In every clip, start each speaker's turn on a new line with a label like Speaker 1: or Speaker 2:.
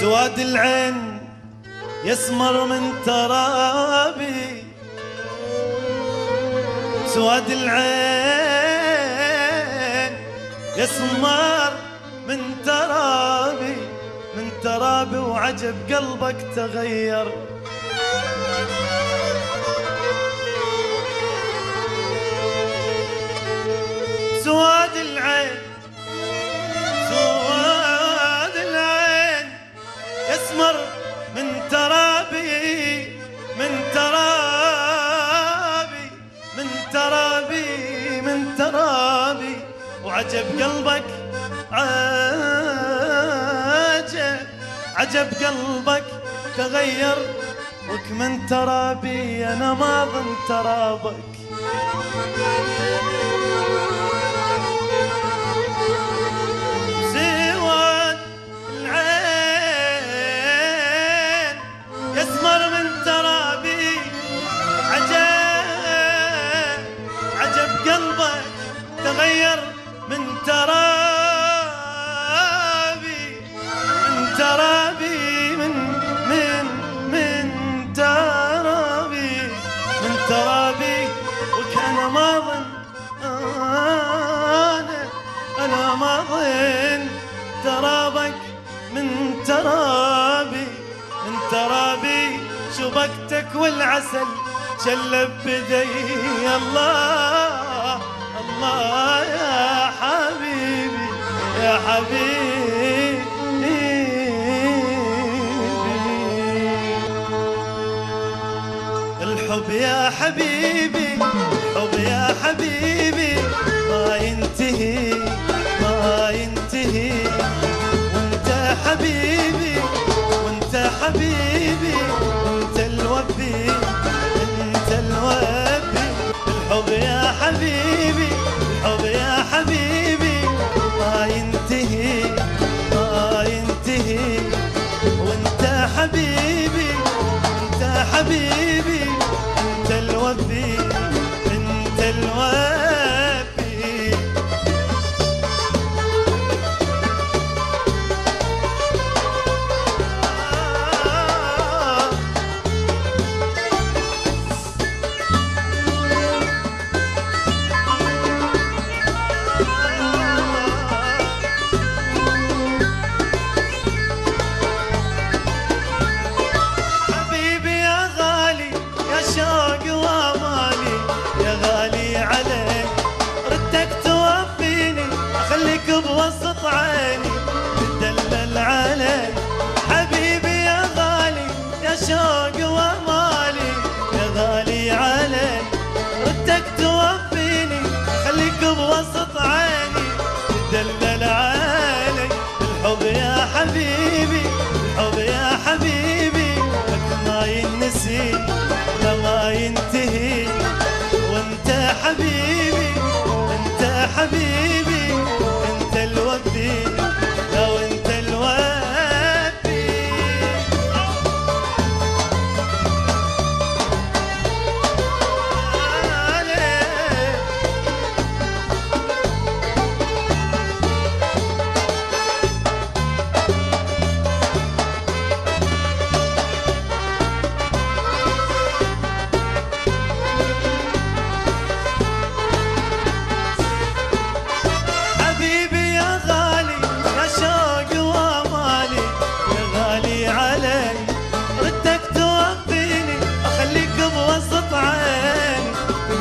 Speaker 1: سواد العين يسمر من ترابي. سواد العين يسمر من ترابي من ترابي وعجب قلبك تغير. وعجب قلبك عجب عجب قلبك تغير وكمن ترابي أنا ما ظن ترابك. ترابك من ترابي من ترابي شبكتك والعسل شلب بدي الله الله يا حبيبي يا حبيبي. الحب يا حبيبي الحب يا حبيبي. الحب اخليك بوسط عيني تدلل عليك حبيبي يا غالي يا شوق وامالي يا غالي عليك ردك توفيني اخليك بوسط عيني. تدلل علي. الحب يا حبيبي الحب يا حبيبي. لك ما ينسي ما ينتهي. وانت حبيبي انت حبيبي.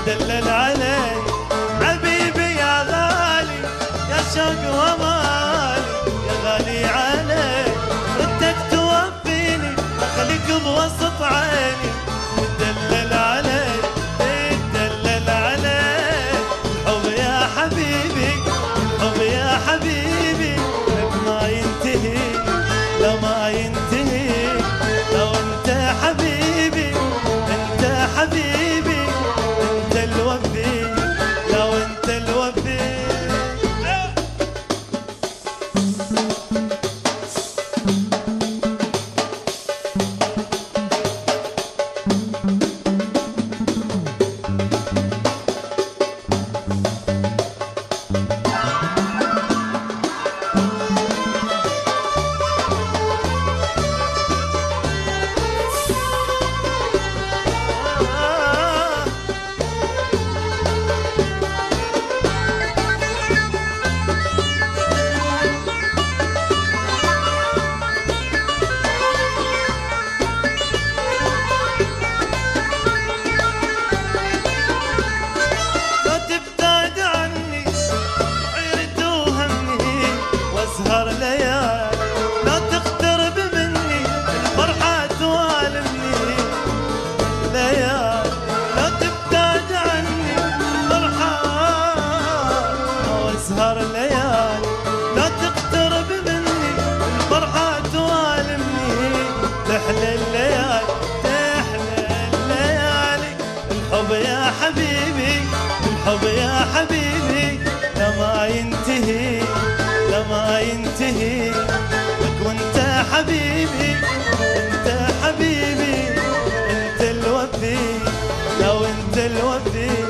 Speaker 1: تدلل الحب يا حبيبي لما ينتهي لما ينتهي. لك وانت حبيبي انت حبيبي انت الوفي. لو انت الوفي.